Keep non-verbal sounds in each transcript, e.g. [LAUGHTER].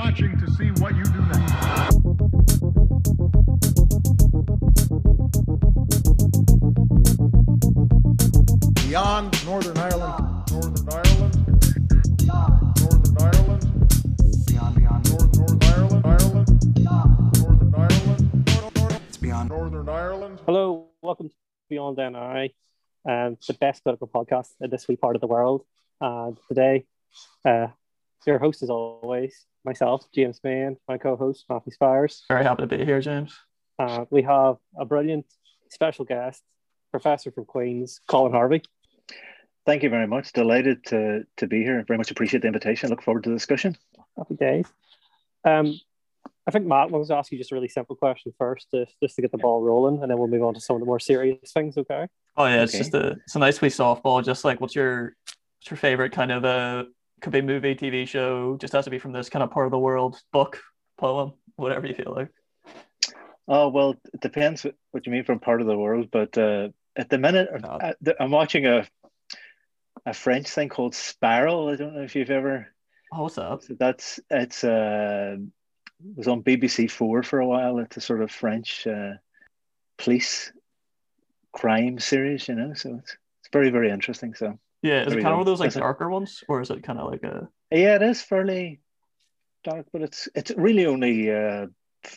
watching to see what you do next. Beyond Northern Ireland, Northern Ireland, Northern Ireland, Beyond, beyond, North, Northern Ireland, Ireland, Northern Ireland, North- North- it's beyond. Northern Ireland. Hello, welcome to Beyond NI, um, the best political podcast in this wee part of the world. And today, uh, your host, as always, myself, James Mann, my co-host Matthew Spires. Very happy to be here, James. Uh, we have a brilliant special guest, professor from Queens, Colin Harvey. Thank you very much. Delighted to, to be here. Very much appreciate the invitation. Look forward to the discussion. Happy days. Um, I think Matt wants to ask you just a really simple question first, just, just to get the ball rolling, and then we'll move on to some of the more serious things. Okay. Oh yeah, it's Okay. just a it's a nice wee softball. Just like what's your what's your favorite kind of uh could be movie, TV show, just has to be from this kind of part of the world, book, poem, whatever you feel like. Oh, well, it depends what you mean from part of the world. But uh, at the minute, No. I'm watching a a French thing called Spiral. I don't know if you've ever. Oh, what's that? So that's it's uh, it was on BBC Four for a while. It's a sort of French uh, police crime series, you know. So it's it's very very interesting. So Yeah, is it kind of one of those like That's it. darker ones, or is it kind of like a yeah, it is fairly dark, but it's it's really only uh,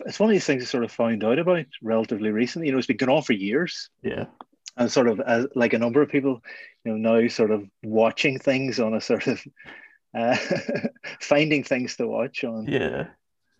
it's one of these things I sort of found out about relatively recently. You know, it's been going on for years, yeah, and sort of as, like a number of people, you know, now sort of watching things on a sort of [LAUGHS] uh, finding things to watch on yeah?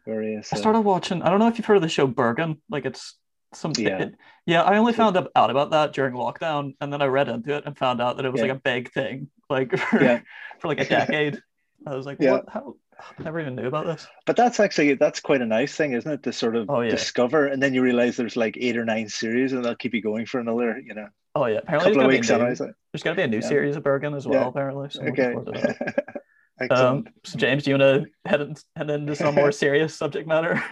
various. I uh, started watching. I don't know if you've heard of the show Borgen. Like it's some. Yeah. yeah. I only found out about that during lockdown, and then I read into it and found out that it was Yeah. like a big thing, like [LAUGHS] for, Yeah. for like a [LAUGHS] decade. I was like, Yeah. what? How? I never even knew about this. but that's actually that's quite a nice thing, isn't it? To sort of Oh, yeah. discover, and then you realize there's like eight or nine series, and they'll keep you going for another, you know, Oh yeah, apparently couple of weeks. gonna, be a new, there's gonna be a new series of Borgen as well. Apparently, so Okay. to [LAUGHS] Um, so James, do you want to head, in, head into some more serious subject matter?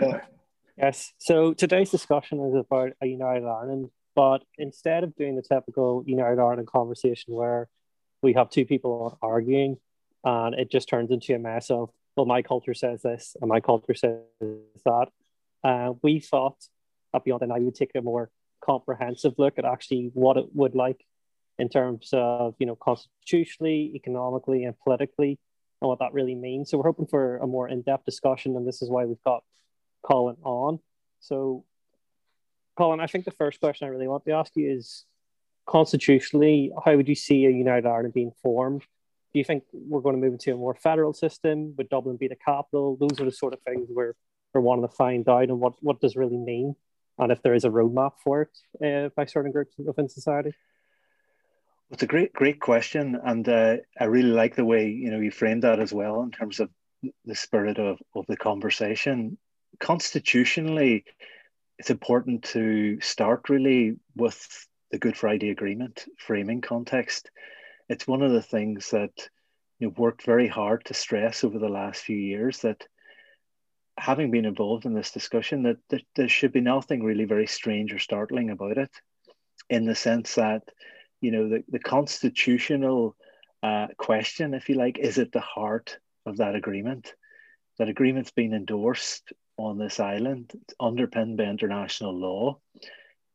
Yes. So today's discussion is about a United Ireland, but instead of doing the typical United Ireland conversation where we have two people arguing and it just turns into a mess of, well, my culture says this and my culture says that, uh, we thought that Beyond NI would take a more comprehensive look at actually what it would like in terms of, you know, constitutionally, economically, and politically, and what that really means. So we're hoping for a more in-depth discussion, and this is why we've got Colin on. So, Colin, I think the first question I really want to ask you is constitutionally, how would you see a United Ireland being formed? Do you think we're going to move into a more federal system? Would Dublin be the capital? Those are the sort of things we're, we're wanting to find out and what, what does really mean, and if there is a roadmap for it uh, by certain groups within society. It's a great, great question, and uh, I really like the way you know you framed that as well in terms of the spirit of, of the conversation. Constitutionally, it's important to start really with the Good Friday Agreement framing context. It's one of the things that you've worked very hard to stress over the last few years that having been involved in this discussion that, that there should be nothing really very strange or startling about it in the sense that you know the, the constitutional uh, question if you like is at the heart of that agreement that agreement's been endorsed on this island it's underpinned by international law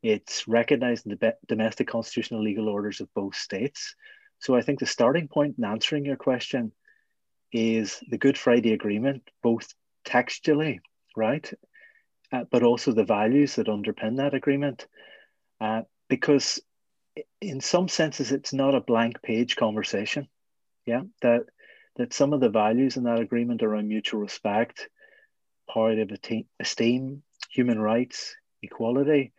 it's recognized in the domestic constitutional legal orders of both states. So i think the starting point in answering your question is the good friday agreement both textually right uh, but also the values that underpin that agreement uh, because in some senses it's not a blank page conversation. Yeah that that some of the values in that agreement around mutual respect of esteem human rights equality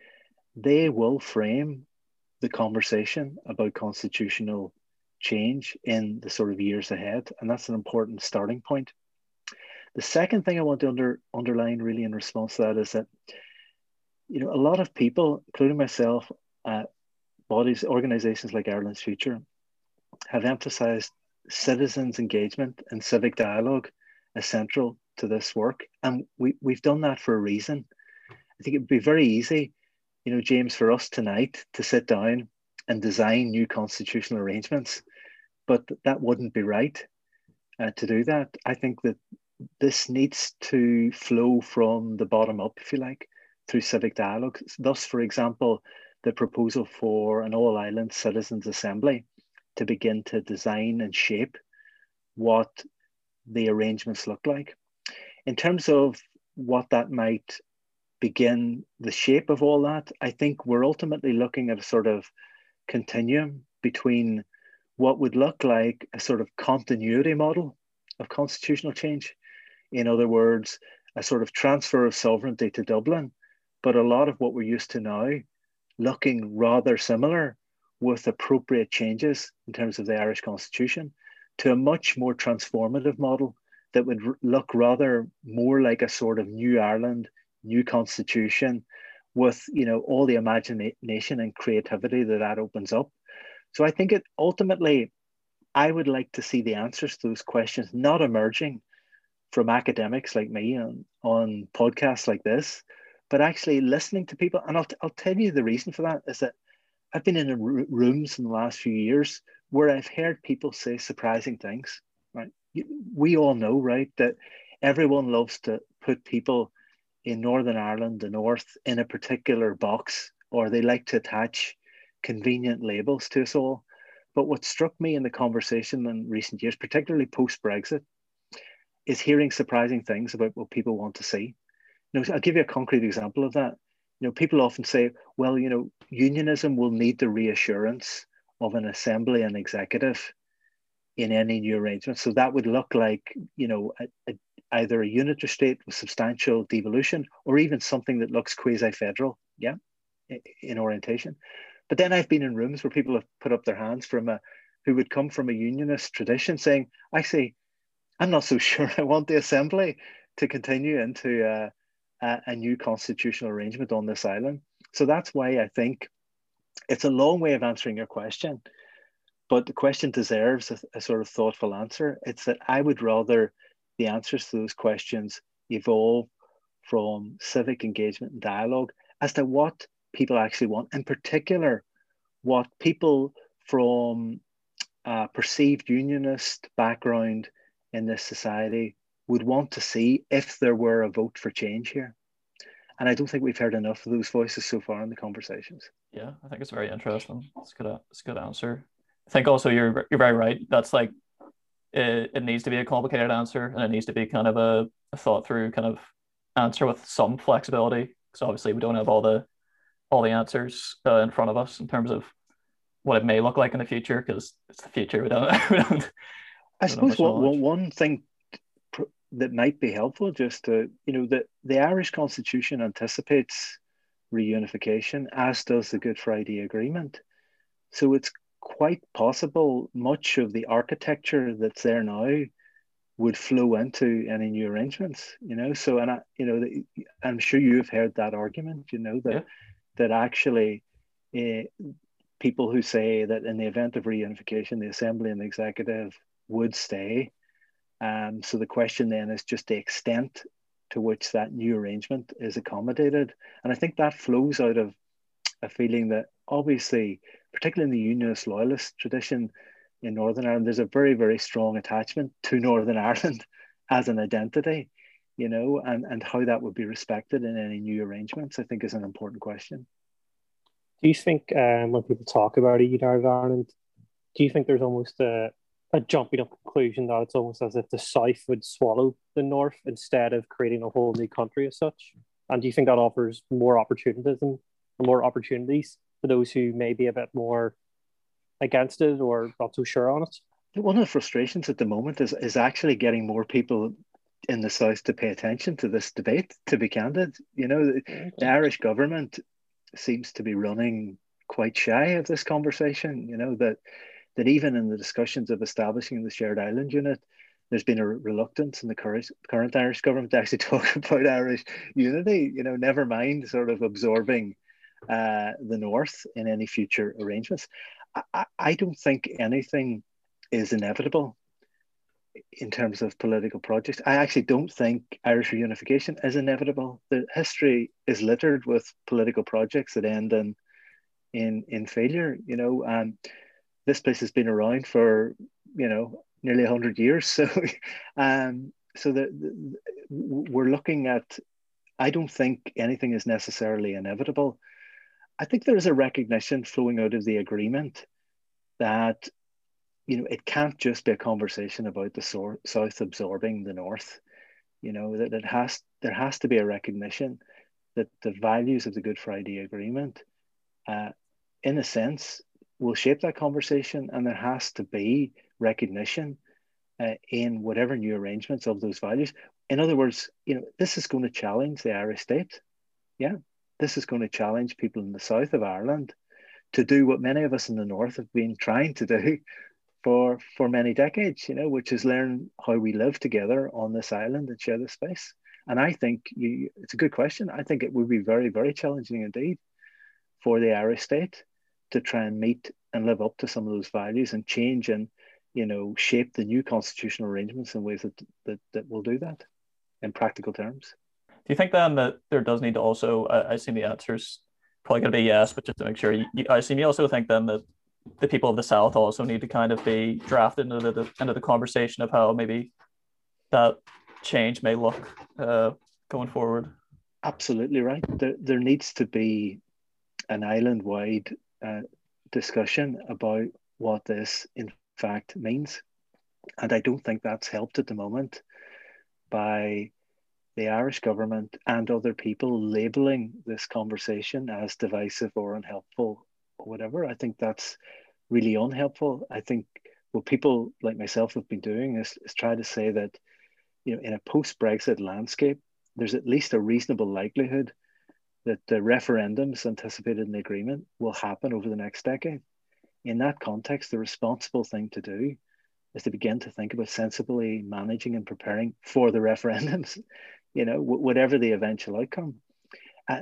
they will frame the conversation about constitutional change in the sort of years ahead and that's an important starting point. The second thing i want to under, underline really in response to that is that you know a lot of people including myself uh, bodies, organizations like Ireland's Future have emphasized citizens' engagement and civic dialogue as central to this work. And we, we've done that for a reason. I think it would be very easy, you know, James, for us tonight to sit down and design new constitutional arrangements, but that wouldn't be right uh, to do that. I think that this needs to flow from the bottom up, if you like, through civic dialogue. Thus, for example, the proposal for an all island citizens' assembly to begin to design and shape what the arrangements look like. In terms of what that might begin the shape of all that, I think we're ultimately looking at a sort of continuum between what would look like a sort of continuity model of constitutional change. In other words, a sort of transfer of sovereignty to Dublin, but a lot of what we're used to now looking rather similar with appropriate changes in terms of the Irish Constitution to a much more transformative model that would look rather more like a sort of new Ireland, new constitution with you know all the imagination and creativity that that opens up. So I think it ultimately I would like to see the answers to those questions not emerging from academics like me on, on podcasts like this, but actually listening to people. And I'll, I'll tell you the reason for that is that I've been in rooms in the last few years where I've heard people say surprising things, right? We all know, right, that everyone loves to put people in Northern Ireland, the North, in a particular box, or they like to attach convenient labels to us all. But what struck me in the conversation in recent years, particularly post Brexit, is hearing surprising things about what people want to see. You know, I'll give you a concrete example of that. You know, people often say, well, you know, unionism will need the reassurance of an assembly and executive in any new arrangement. So that would look like, you know, a, a, either a unitary state with substantial devolution or even something that looks quasi-federal, yeah, in orientation. But then I've been in rooms where people have put up their hands from a who would come from a unionist tradition saying, actually, I'm not so [LAUGHS] sure I want the assembly to continue into a, a, a new constitutional arrangement on this island. So that's why I think it's a long way of answering your question, but the question deserves a, a sort of thoughtful answer. It's that I would rather the answers to those questions evolve from civic engagement and dialogue as to what people actually want, in particular, what people from a perceived unionist background in this society would want to see if there were a vote for change here. And I don't think we've heard enough of those voices so far in the conversations. Yeah, I think it's very interesting. It's good. It's a good answer. I think also you're you're very right. That's like it, it needs to be a complicated answer, and it needs to be kind of a, a thought through kind of answer with some flexibility. Because obviously we don't have all the all the answers uh, in front of us in terms of what it may look like in the future. Because it's the future. We don't. [LAUGHS] we don't I suppose one, one thing that might be helpful just to you know that the Irish Constitution anticipates reunification, as does the Good Friday Agreement. So it's quite possible much of the architecture that's there now would flow into any new arrangements. You know, so and I, you know, the, I'm sure you've heard that argument. You know that yeah. that actually. Uh, people who say that in the event of reunification, the assembly and the executive would stay um, so the question then is just the extent to which that new arrangement is accommodated. And I think that flows out of a feeling that obviously, particularly in the unionist loyalist tradition in Northern Ireland, there's a very, very strong attachment to Northern [LAUGHS] Ireland as an identity, you know, and, and how that would be respected in any new arrangements, I think is an important question. Do you think um, when people talk about a United Ireland, do you think there's almost a, a jumping up conclusion that it's almost as if the South would swallow the North instead of creating a whole new country as such? And do you think that offers more opportunities and more opportunities for those who may be a bit more against it or not so sure on it? One of the frustrations at the moment is, is actually getting more people in the South to pay attention to this debate, to be candid. You know, the, the Irish government seems to be running quite shy of this conversation, you know, that that even in the discussions of establishing the shared island unit, there's been a reluctance in the current, current Irish government to actually [LAUGHS] talk about Irish unity, you know, never mind sort of absorbing uh, the North in any future arrangements. I, I don't think anything is inevitable in terms of political projects. I actually don't think Irish reunification is inevitable. The history is littered with political projects that end in in in failure. You know, um, this place has been around for you know nearly 100 years [LAUGHS] so um, so the, the, we're looking at. I don't think anything is necessarily inevitable. I think there is a recognition flowing out of the agreement that you know it can't just be a conversation about the so- south absorbing the north. You know that it has there has to be a recognition that the values of the good friday agreement uh, in a sense will shape that conversation and there has to be recognition uh, in whatever new arrangements of those values. In other words you know this is going to challenge the irish state. Yeah this is going to challenge people in the south of ireland to do what many of us in the north have been trying to do [LAUGHS] for for many decades, you know, which is learn how we live together on this island and share this space. And I think you, it's a good question. I think it would be very, very challenging indeed for the Irish state to try and meet and live up to some of those values and change and you know shape the new constitutional arrangements in ways that that, that will do that in practical terms. Do you think then that there does need to also? I, I see the answers probably going to be yes, but just to make sure, you, I see. You also think then that the people of the South also need to kind of be drafted into the into the conversation of how maybe that change may look uh, going forward. Absolutely right. There, there needs to be an island wide uh, discussion about what this in fact means. And I don't think that's helped at the moment by the Irish government and other people labeling this conversation as divisive or unhelpful or whatever. I think that's really unhelpful. I think what people like myself have been doing is, is try to say that, you know, in a post-Brexit landscape, there's at least a reasonable likelihood that the referendums anticipated in the agreement will happen over the next decade. In that context, the responsible thing to do is to begin to think about sensibly managing and preparing for the [LAUGHS] referendums, you know, whatever the eventual outcome. Uh,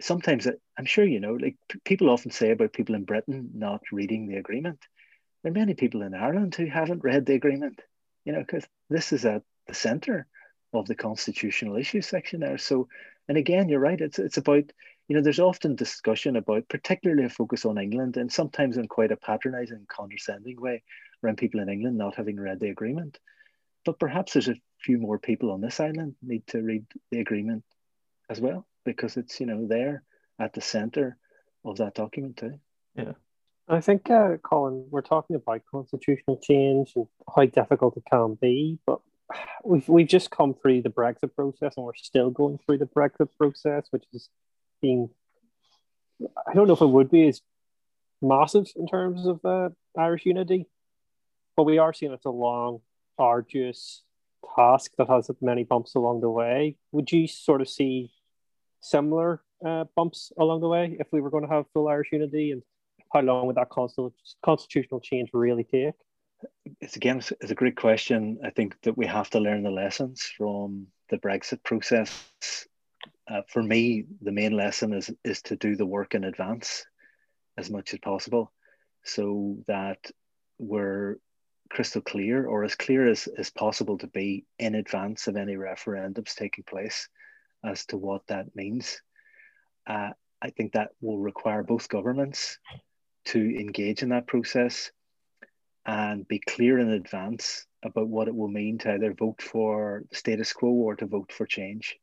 sometimes I'm sure you know, like people often say about people in Britain not reading the agreement. There are many people in Ireland who haven't read the agreement, you know, because this is at the centre of the constitutional issues section there. So, and again, you're right. It's it's about you know, there's often discussion about, particularly a focus on England, and sometimes in quite a patronising, condescending way, around people in England not having read the agreement. But perhaps there's a few more people on this island need to read the agreement as well because it's you know there at the center of that document too. Yeah. I think, uh, Colin, we're talking about constitutional change and how difficult it can be, but we've we've just come through the Brexit process and we're still going through the Brexit process, which is being I don't know if it would be as massive in terms of uh, Irish unity, but we are seeing it's a long, arduous task that has many bumps along the way. Would you sort of see similar uh, bumps along the way if we were going to have full Irish unity? And how long would that constitutional change really take? It's again, it's a great question. I think that we have to learn the lessons from the Brexit process. Uh, for me, the main lesson is is to do the work in advance as much as possible, so that we're crystal clear or as clear as, as possible to be in advance of any referendums taking place as to what that means. Uh, I think that will require both governments to engage in that process and be clear in advance about what it will mean to either vote for the status quo or to vote for change.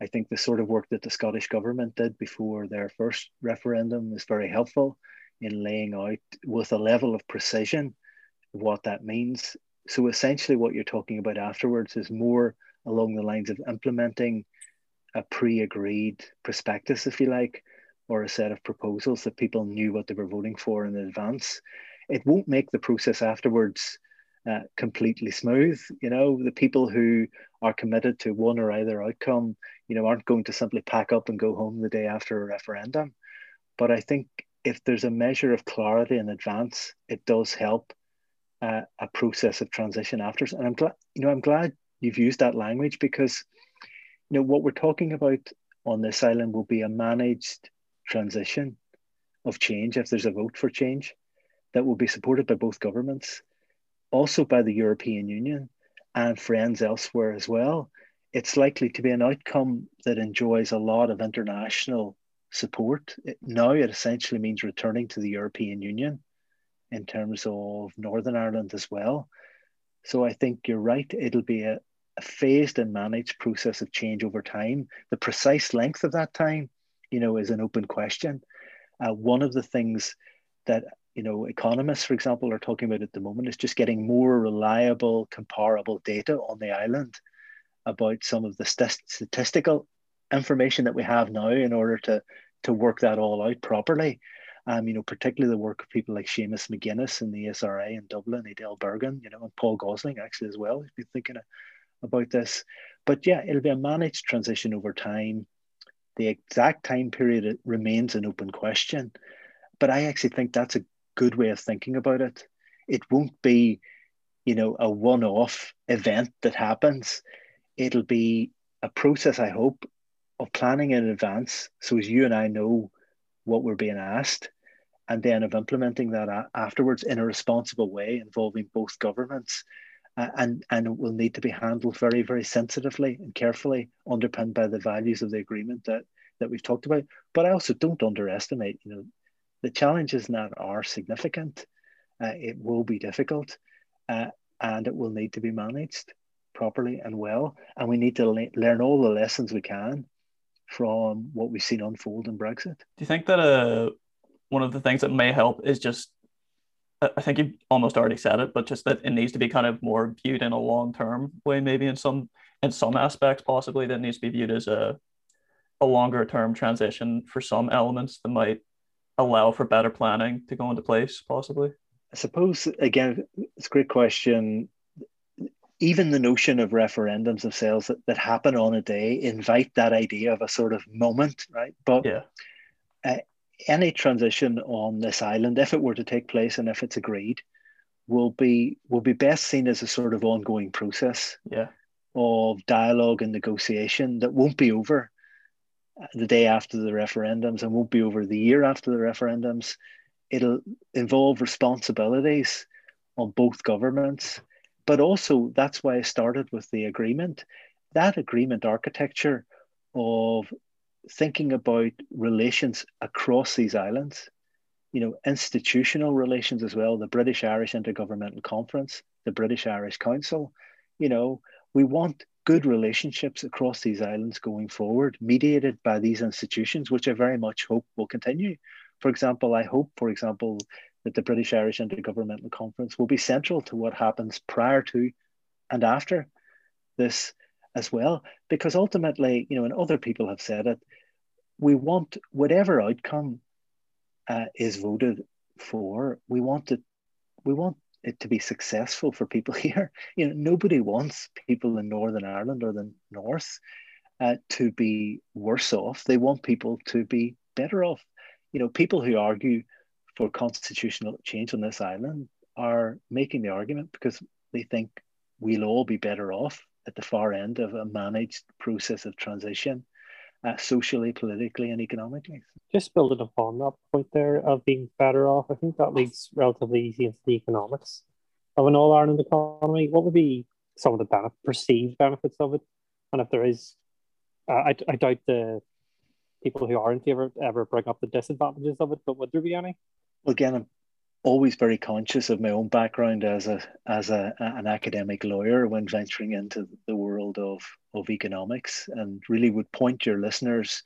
I think the sort of work that the Scottish government did before their first referendum is very helpful in laying out with a level of precision what that means. So essentially, what you're talking about afterwards is more along the lines of implementing a pre-agreed prospectus, if you like, or a set of proposals that people knew what they were voting for in advance. It won't make the process afterwards uh, completely smooth. You know, the people who are committed to one or either outcome, you know, aren't going to simply pack up and go home the day after a referendum. But I think if there's a measure of clarity in advance, it does help uh, a process of transition after. And I'm glad, you know, I'm glad you've used that language because you know, what we're talking about on this island will be a managed transition of change if there's a vote for change that will be supported by both governments, also by the European Union and friends elsewhere as well. It's likely to be an outcome that enjoys a lot of international support. It, now it essentially means returning to the European Union in terms of Northern Ireland as well. So I think you're right. It'll be a, a phased and managed process of change over time. The precise length of that time, you know, is an open question. Uh, one of the things that you know economists, for example, are talking about at the moment is just getting more reliable, comparable data on the island about some of the st- statistical information that we have now in order to to work that all out properly. Um, you know, particularly the work of people like Seamus McGuinness in the ESRI in Dublin, Adele Bergin, you know, and Paul Gosling actually as well. If you're thinking about this. But yeah, it'll be a managed transition over time. The exact time period remains an open question. But I actually think that's a good way of thinking about it. It won't be, you know, a one-off event that happens. It'll be a process, I hope, of planning in advance. So as you and I know what we're being asked, and then of implementing that afterwards in a responsible way involving both governments. Uh, and, and will need to be handled very, very sensitively and carefully, underpinned by the values of the agreement that, that we've talked about. But I also don't underestimate, you know, the challenges that are significant. Uh, it will be difficult uh, and it will need to be managed properly and well. And we need to le- learn all the lessons we can from what we've seen unfold in Brexit. Do you think that uh, one of the things that may help is just I think you've almost already said it, but just that it needs to be kind of more viewed in a long term way, maybe in some in some aspects, possibly that needs to be viewed as a a longer term transition for some elements that might allow for better planning to go into place, possibly. I suppose again, it's a great question. Even the notion of referendums themselves that, that happen on a day invite that idea of a sort of moment, right? But yeah. Uh, any transition on this island, if it were to take place and if it's agreed, will be will be best seen as a sort of ongoing process yeah. of dialogue and negotiation that won't be over the day after the referendums and won't be over the year after the referendums. It'll involve responsibilities on both governments, but also that's why I started with the agreement. That agreement architecture of thinking about relations across these islands, you know, institutional relations as well, the British Irish Intergovernmental Conference, the British Irish Council, you know, we want good relationships across these islands going forward, mediated by these institutions, which I very much hope will continue. For example, I hope, for example, that the British Irish Intergovernmental Conference will be central to what happens prior to and after this as well, because ultimately, you know, and other people have said it, we want whatever outcome uh, is voted for, we want it, we want it to be successful for people [LAUGHS] here. You know, nobody wants people in Northern Ireland or the North uh, to be worse off. They want people to be better off. You know, people who argue for constitutional change on this island are making the argument because they think we'll all be better off at the far end of a managed process of transition uh, socially, politically, and economically. Just building upon that point there of being better off, I think that leads relatively easy into the economics of an All Ireland economy. What would be some of the benefit, perceived benefits of it? And if there is, uh, I, I doubt the people who are in favour ever bring up the disadvantages of it, but would there be any? Well, again, I'm always very conscious of my own background as a as a, an academic lawyer when venturing into the world of of economics, and really would point your listeners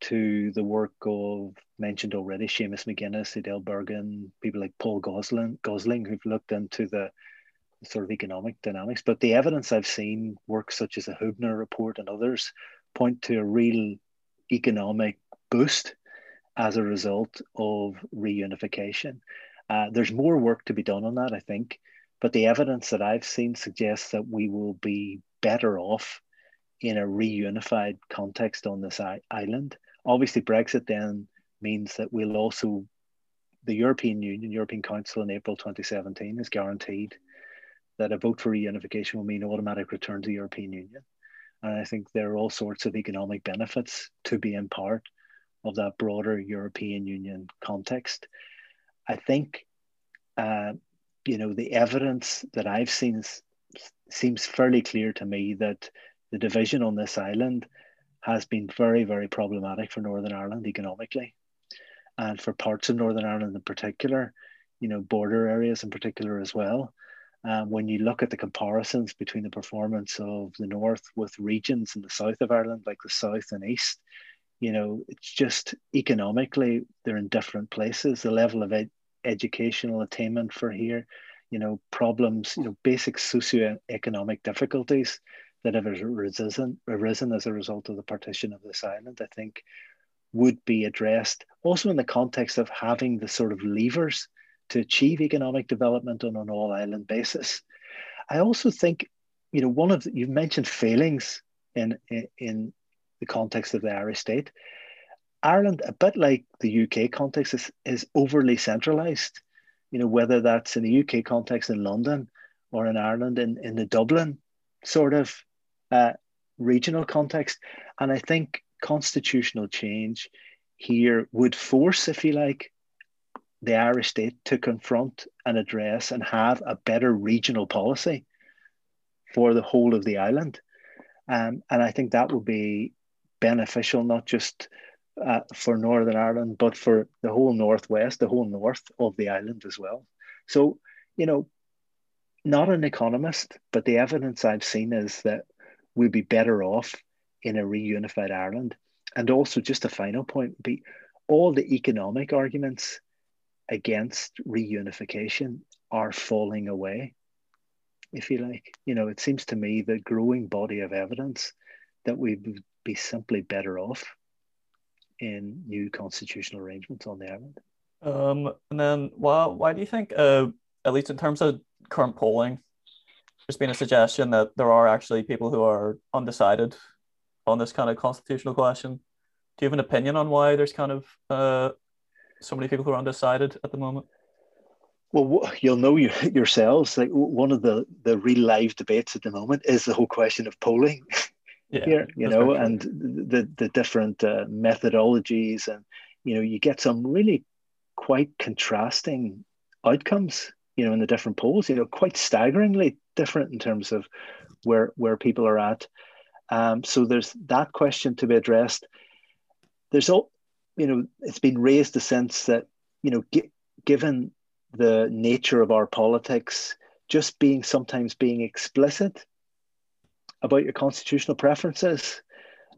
to the work of mentioned already Seamus McGuinness, Adele Bergin, people like Paul Gosling, Gosling who've looked into the sort of economic dynamics. But the evidence I've seen, works such as the Hubner report and others, point to a real economic boost as a result of reunification. Uh, there's more work to be done on that, I think, but the evidence that I've seen suggests that we will be better off in a reunified context on this island. Obviously, Brexit then means that we'll also, the European Union, European Council in April 2017 is guaranteed that a vote for reunification will mean automatic return to the European Union. And I think there are all sorts of economic benefits to being part of that broader European Union context. I think, uh, you know, the evidence that I've seen seems fairly clear to me that the division on this island has been very, very problematic for Northern Ireland economically, and for parts of Northern Ireland in particular, you know, border areas in particular as well. Um, when you look at the comparisons between the performance of the north with regions in the south of Ireland, like the south and east, you know, it's just economically they're in different places. The level of ed- educational attainment for here, you know, problems, you know, basic socio-economic difficulties that have arisen, arisen as a result of the partition of this island, I think would be addressed also in the context of having the sort of levers to achieve economic development on an all island basis. I also think, you know, one of the, you've mentioned failings in, in, in the context of the Irish state. Ireland, a bit like the UK context, is, is overly centralized. You know, whether that's in the UK context in London or in Ireland in, in the Dublin sort of uh, regional context. And I think constitutional change here would force, if you like, the Irish state to confront and address and have a better regional policy for the whole of the island. Um, and I think that would be beneficial, not just uh, for Northern Ireland, but for the whole Northwest, the whole north of the island as well. So, you know, not an economist, but the evidence I've seen is that we'd be better off in a reunified Ireland. And also, just a final point be all the economic arguments against reunification are falling away, if you like. You know, it seems to me the growing body of evidence that we would be simply better off in new constitutional arrangements on the island. Um, and then why why do you think, uh, at least in terms of current polling, there's been a suggestion that there are actually people who are undecided on this kind of constitutional question. Do you have an opinion on why there's kind of uh, so many people who are undecided at the moment? Well, you'll know yourselves. Like one of the the real live debates at the moment is the whole question of polling. [LAUGHS] Yeah, here, you know, and the the different uh, methodologies, and you know, you get some really quite contrasting outcomes. You know, in the different polls, you know, quite staggeringly different in terms of where where people are at. Um, so there's that question to be addressed. There's all, you know, it's been raised the sense that you know, g- given the nature of our politics, just being sometimes being explicit about your constitutional preferences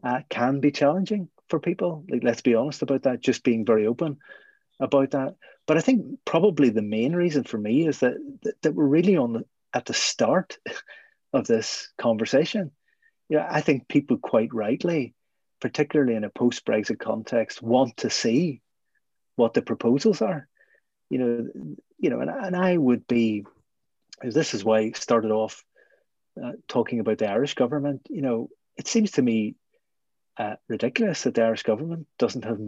uh, can be challenging for people. Like, let's be honest about that. Just being very open about that. But I think probably the main reason for me is that that, that we're really on the, at the start [LAUGHS] of this conversation. Yeah, I think people quite rightly, particularly in a post-Brexit context, want to see what the proposals are. You know, you know, and, and I would be. This is why I started off uh, talking about the Irish government. You know, it seems to me uh, ridiculous that the Irish government doesn't have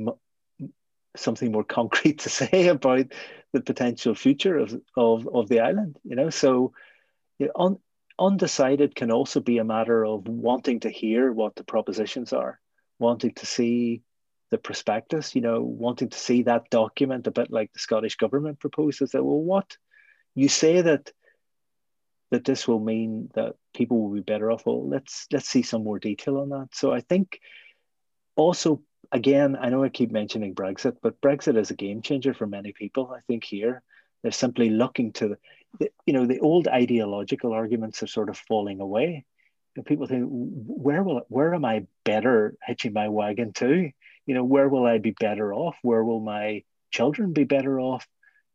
something more [LAUGHS] concrete to say about the potential future of, of, of the island. You know, so you know, un, undecided can also be a matter of wanting to hear what the propositions are, wanting to see the prospectus, you know, wanting to see that document a bit like the Scottish government proposes that, well, what you say that that this will mean that people will be better off. Well, let's let's see some more detail on that. So I think also again, I know I keep mentioning Brexit, but Brexit is a game changer for many people. I think here they're simply looking to you know, the old ideological arguments are sort of falling away. people think, where will where am I better hitching my wagon to? You know, where will I be better off? Where will my children be better off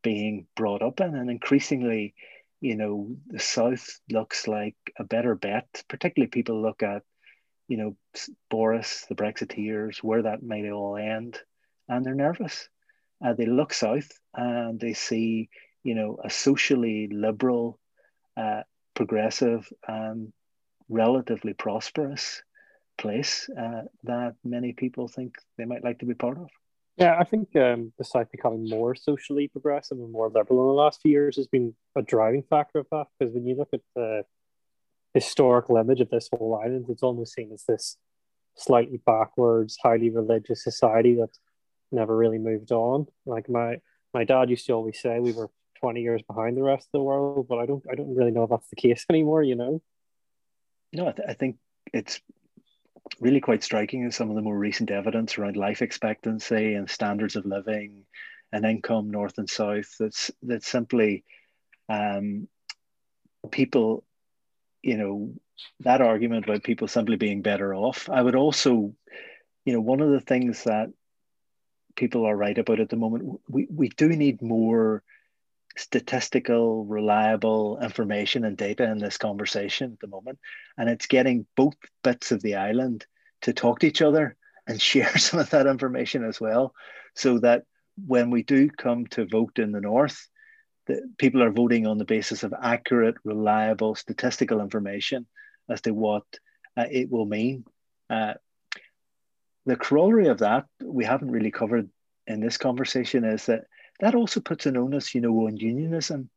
being brought up in? And increasingly, you know, the South looks like a better bet. Particularly, people look at, you know, Boris, the Brexiteers, where that might all end, and they're nervous. Uh, they look south and they see you know, a socially liberal, uh, progressive, and relatively prosperous place uh, that many people think they might like to be part of. Yeah, I think um, the becoming more socially progressive and more liberal in the last few years has been a driving factor of that. Because when you look at the historical image of this whole island, it's almost seen as this slightly backwards, highly religious society that never really moved on. Like my my dad used to always say, we were 20 years behind the rest of the world, but I don't I don't really know if that's the case [LAUGHS] anymore, you know. No, I, th- I think it's really quite striking in some of the more recent evidence around life expectancy and standards of living and income north and south that's that simply um, people, you know, that argument about people simply being better off. I would also, you know, one of the things that people are right about at the moment, we, we do need more statistical, reliable information and data in this conversation at the moment. And it's getting both bits of the island to talk to each other and [LAUGHS] share some of that information as well, so that when we do come to vote in the north, that people are voting on the basis of accurate, reliable statistical information as to what uh, it will mean. Uh, the corollary of that we haven't really covered in this conversation is that that also puts an onus, you know, on unionism,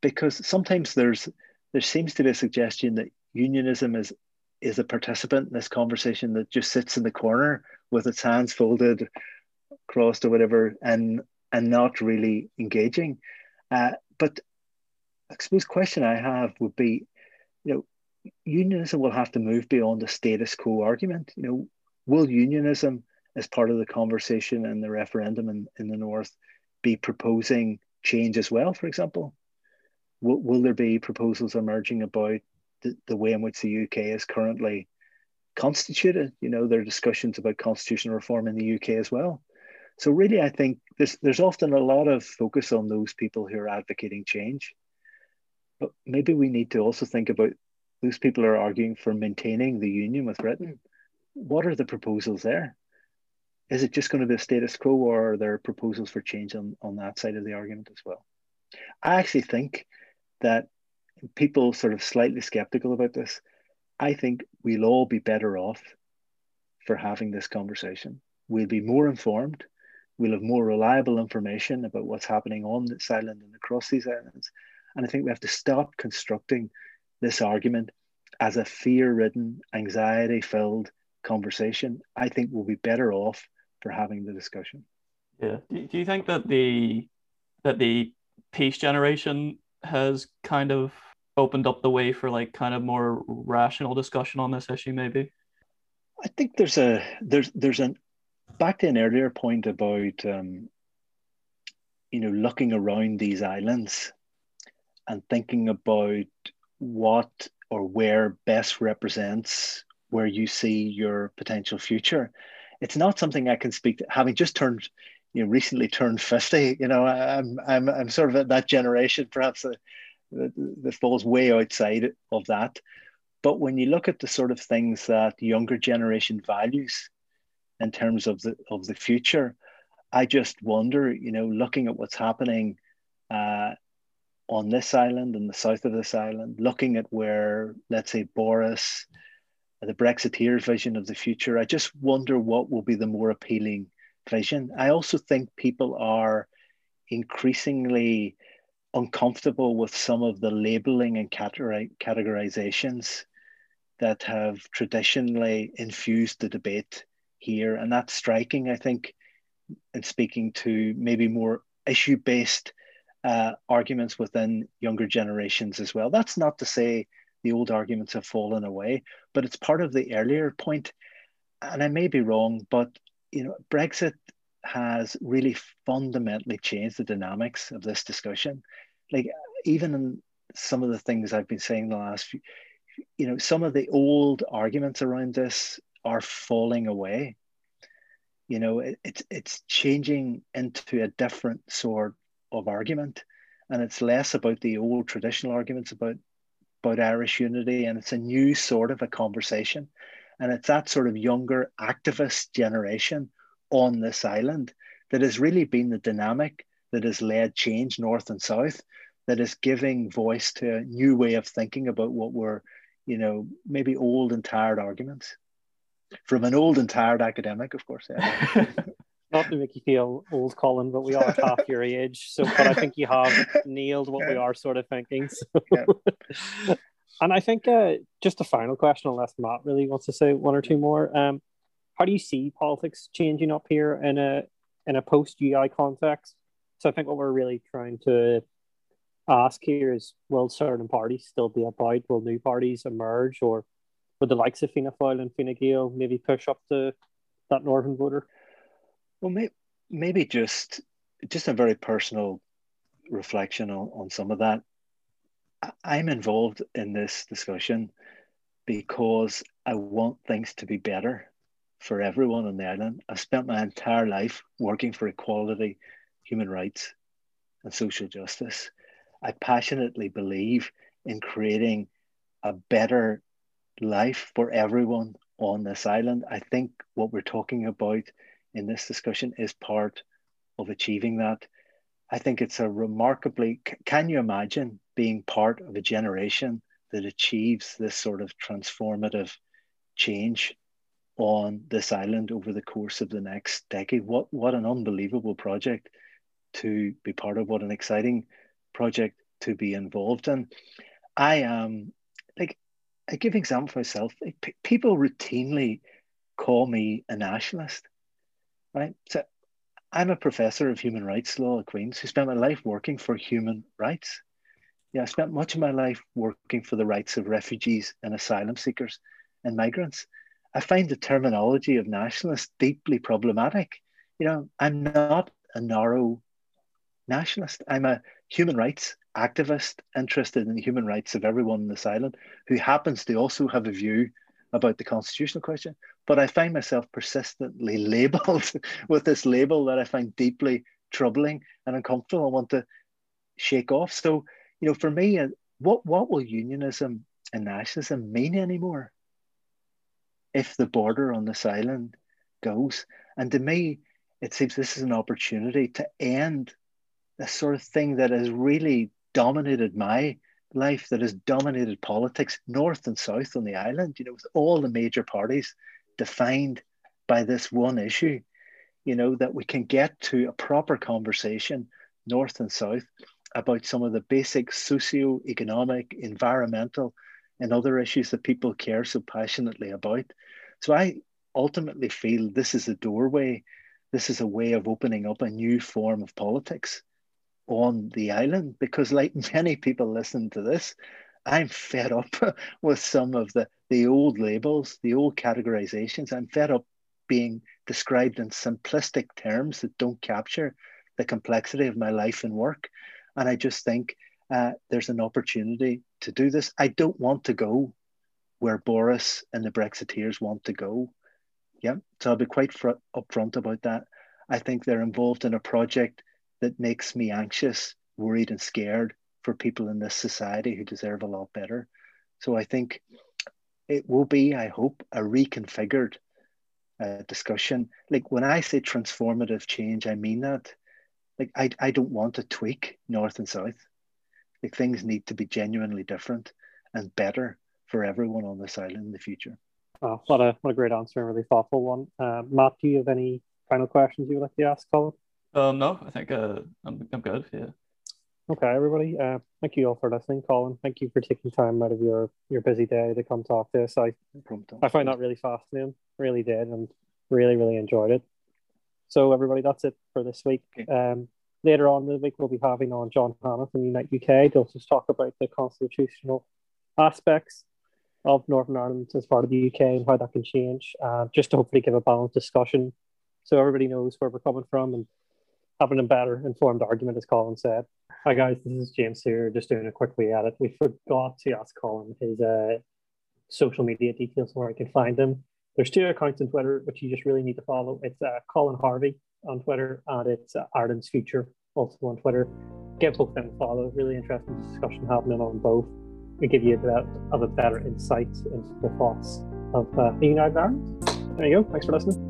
because sometimes there's there seems to be a suggestion that unionism is is a participant in this conversation that just sits in the corner with its hands folded, crossed or whatever, and and not really engaging. Uh, but I suppose question I have would be, you know, unionism will have to move beyond the status quo argument. You know, will unionism, as part of the conversation and the referendum in, in the North, be proposing change as well, for example? Will, will there be proposals emerging about the, the way in which the UK is currently constituted? You know, there are discussions about constitutional reform in the UK as well. So really, I think there's, there's often a lot of focus on those people who are advocating change. But maybe we need to also think about those people who are arguing for maintaining the union with Britain. What are the proposals there? Is it just going to be a status quo or are there proposals for change on, on that side of the argument as well? I actually think that people sort of slightly skeptical about this. I think we'll all be better off for having this conversation. We'll be more informed. We'll have more reliable information about what's happening on this island and across these islands. And I think we have to stop constructing this argument as a fear ridden, anxiety filled conversation. I think we'll be better off for having the discussion. Yeah. Do, do you think that the that the peace generation has kind of opened up the way for like kind of more rational discussion on this issue maybe i think there's a there's there's an back to an earlier point about um, you know looking around these islands and thinking about what or where best represents where you see your potential future it's not something I can speak to. Having just turned, you know, recently turned fifty, you know, I'm I'm I'm sort of at that generation, perhaps that, that falls way outside of that. But when you look at the sort of things that younger generation values in terms of the of the future, I just wonder, you know, looking at what's happening uh, on this island and the south of this island, looking at where, let's say, Boris the Brexiteers' vision of the future. I just wonder what will be the more appealing vision. I also think people are increasingly uncomfortable with some of the labeling and categorizations that have traditionally infused the debate here. And that's striking, I think, in speaking to maybe more issue based uh, arguments within younger generations as well. That's not to say the old arguments have fallen away. But it's part of the earlier point, and I may be wrong, but you know, Brexit has really fundamentally changed the dynamics of this discussion. Like even in some of the things I've been saying the last few, you know, some of the old arguments around this are falling away. You know, it, it's it's changing into a different sort of argument, and it's less about the old traditional arguments about about Irish unity, and it's a new sort of a conversation. And it's that sort of younger activist generation on this island that has really been the dynamic that has led change north and south, that is giving voice to a new way of thinking about what were, you know, maybe old and tired arguments from an old and tired academic, of course. Yeah. [LAUGHS] not to make you feel old, Colin, but we are half your age. So, but I think you have nailed what we are sort of thinking. So. Yeah. [LAUGHS] and I think uh, just a final question, unless Matt really wants to say one or two more. Um, how do you see politics changing up here in a in a post UI context? So, I think what we're really trying to ask here is: Will certain parties still be about? Will new parties emerge, or would the likes of Fianna Fáil and Fine Gael maybe push up to that northern voter? Well, may, maybe just just a very personal reflection on, on some of that. I'm involved in this discussion because I want things to be better for everyone on the island. I've spent my entire life working for equality, human rights, and social justice. I passionately believe in creating a better life for everyone on this island. I think what we're talking about in this discussion is part of achieving that. I think it's a remarkably, can you imagine being part of a generation that achieves this sort of transformative change on this island over the course of the next decade? What, what an unbelievable project to be part of, what an exciting project to be involved in. I am like, I give example for myself. People routinely call me a nationalist, right? So I'm a professor of human rights law at Queen's who spent my life working for human rights. Yeah, I spent much of my life working for the rights of refugees and asylum seekers and migrants. I find the terminology of nationalist deeply problematic. You know, I'm not a narrow nationalist. I'm a human rights activist interested in the human rights of everyone on this island who happens to also have a view about the constitutional question. But I find myself persistently [LAUGHS] labeled with this label that I find deeply troubling and uncomfortable. I want to shake off. So, you know, for me, uh, what, what will unionism and nationalism mean anymore if the border on this island goes? And to me, it seems this is an opportunity to end the sort of thing that has really dominated my life that has dominated politics north and south on the island, you know, with all the major parties defined by this one issue, you know, that we can get to a proper conversation north and south about some of the basic socio-economic, environmental, and other issues that people care so passionately about. So I ultimately feel this is a doorway, this is a way of opening up a new form of politics on the island because, like [LAUGHS] many people listening to this, I'm fed up [LAUGHS] with some of the, the old labels, the old categorizations. I'm fed up being described in simplistic terms that don't capture the complexity of my life and work. And I just think uh, there's an opportunity to do this. I don't want to go where Boris and the Brexiteers want to go. Yeah, so I'll be quite fr- upfront about that. I think they're involved in a project that makes me anxious, worried, and scared for people in this society who deserve a lot better. So I think it will be, I hope, a reconfigured uh, discussion. Like when I say transformative change, I mean that. Like I, I don't want to tweak north and south. Like things need to be genuinely different and better for everyone on this island in the future. Oh, what a what a great answer and really thoughtful one. Uh, Matt, do you have any final questions you would like to ask Colin? Um, no, I think uh, I'm, I'm good. Yeah. Okay, everybody. Uh, thank you all for listening, Colin. Thank you for taking time out of your your busy day to come talk to us. I I find that really fascinating. Really did, and really really enjoyed it. So everybody, that's it for this week. Okay. Um, later on in the week, we'll be having on John Hannah from Unite UK to just talk about the constitutional aspects of Northern Ireland as part of the UK and how that can change. Uh, just to hopefully give a balanced discussion, so everybody knows where we're coming from and having a better informed argument, as Colin said. Hi guys, this is James here, just doing a quick wee edit. We forgot to ask Colin his uh, social media details where I can find him. There's two accounts on Twitter which you just really need to follow. It's uh, Colin Harvey on Twitter and it's uh, Ireland's Future also on Twitter. Give both them a follow. Really interesting discussion happening on both. We give you a bit of a better insight into the thoughts of uh, the United Ireland. There you go. Thanks for listening.